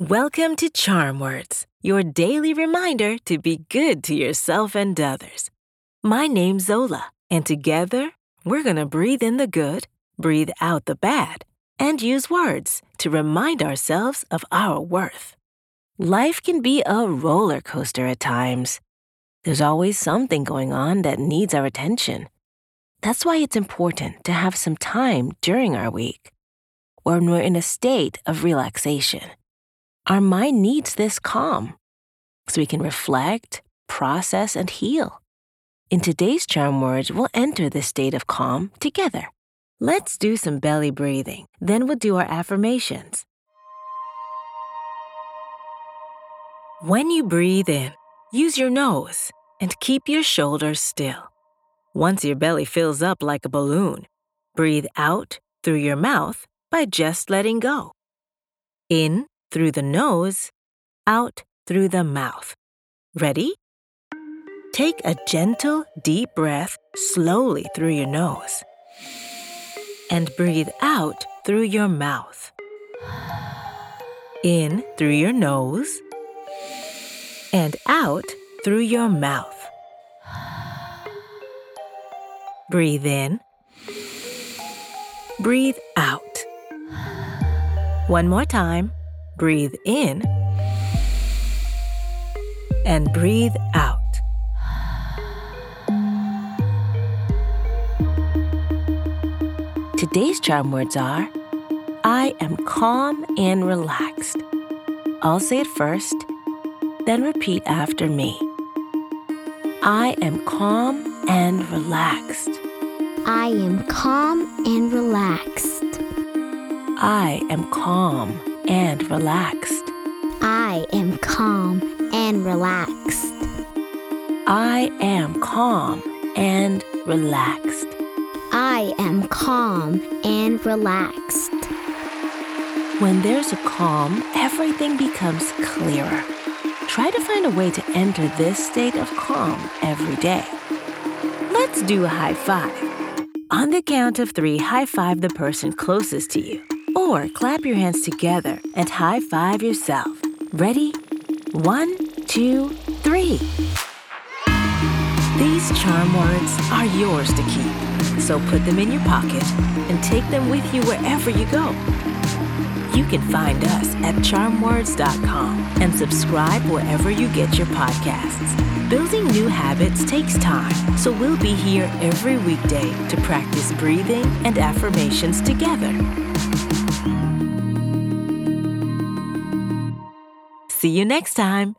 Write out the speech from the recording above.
Welcome to Charm Words, your daily reminder to be good to yourself and others. My name's Zola, and together we're going to breathe in the good, breathe out the bad, and use words to remind ourselves of our worth. Life can be a roller coaster at times. There's always something going on that needs our attention. That's why it's important to have some time during our week when we're in a state of relaxation. Our mind needs this calm so we can reflect, process, and heal. In today's charm words, we'll enter this state of calm together. Let's do some belly breathing, then we'll do our affirmations. When you breathe in, use your nose and keep your shoulders still. Once your belly fills up like a balloon, breathe out through your mouth by just letting go. In through the nose, out through the mouth. Ready? Take a gentle, deep breath slowly through your nose and breathe out through your mouth. In through your nose and out through your mouth. Breathe in. Breathe out. One more time. Breathe in. And breathe out. Today's charm words are I am calm and relaxed. I'll say it first, then repeat after me. I am calm and relaxed. I am calm and relaxed. I am calm and relaxed. I am calm and relaxed. I am calm and relaxed. I am calm and relaxed. When there's a calm, everything becomes clearer. Try to find a way to enter this state of calm every day. Let's do a high five. On the count of three, high five the person closest to you. Or clap your hands together and high five yourself. Ready? One, two, three. These charm words are yours to keep, so put them in your pocket and take them with you wherever you go. You can find us at charmwords.com and subscribe wherever you get your podcasts. Building new habits takes time, so we'll be here every weekday to practice breathing and affirmations together. See you next time.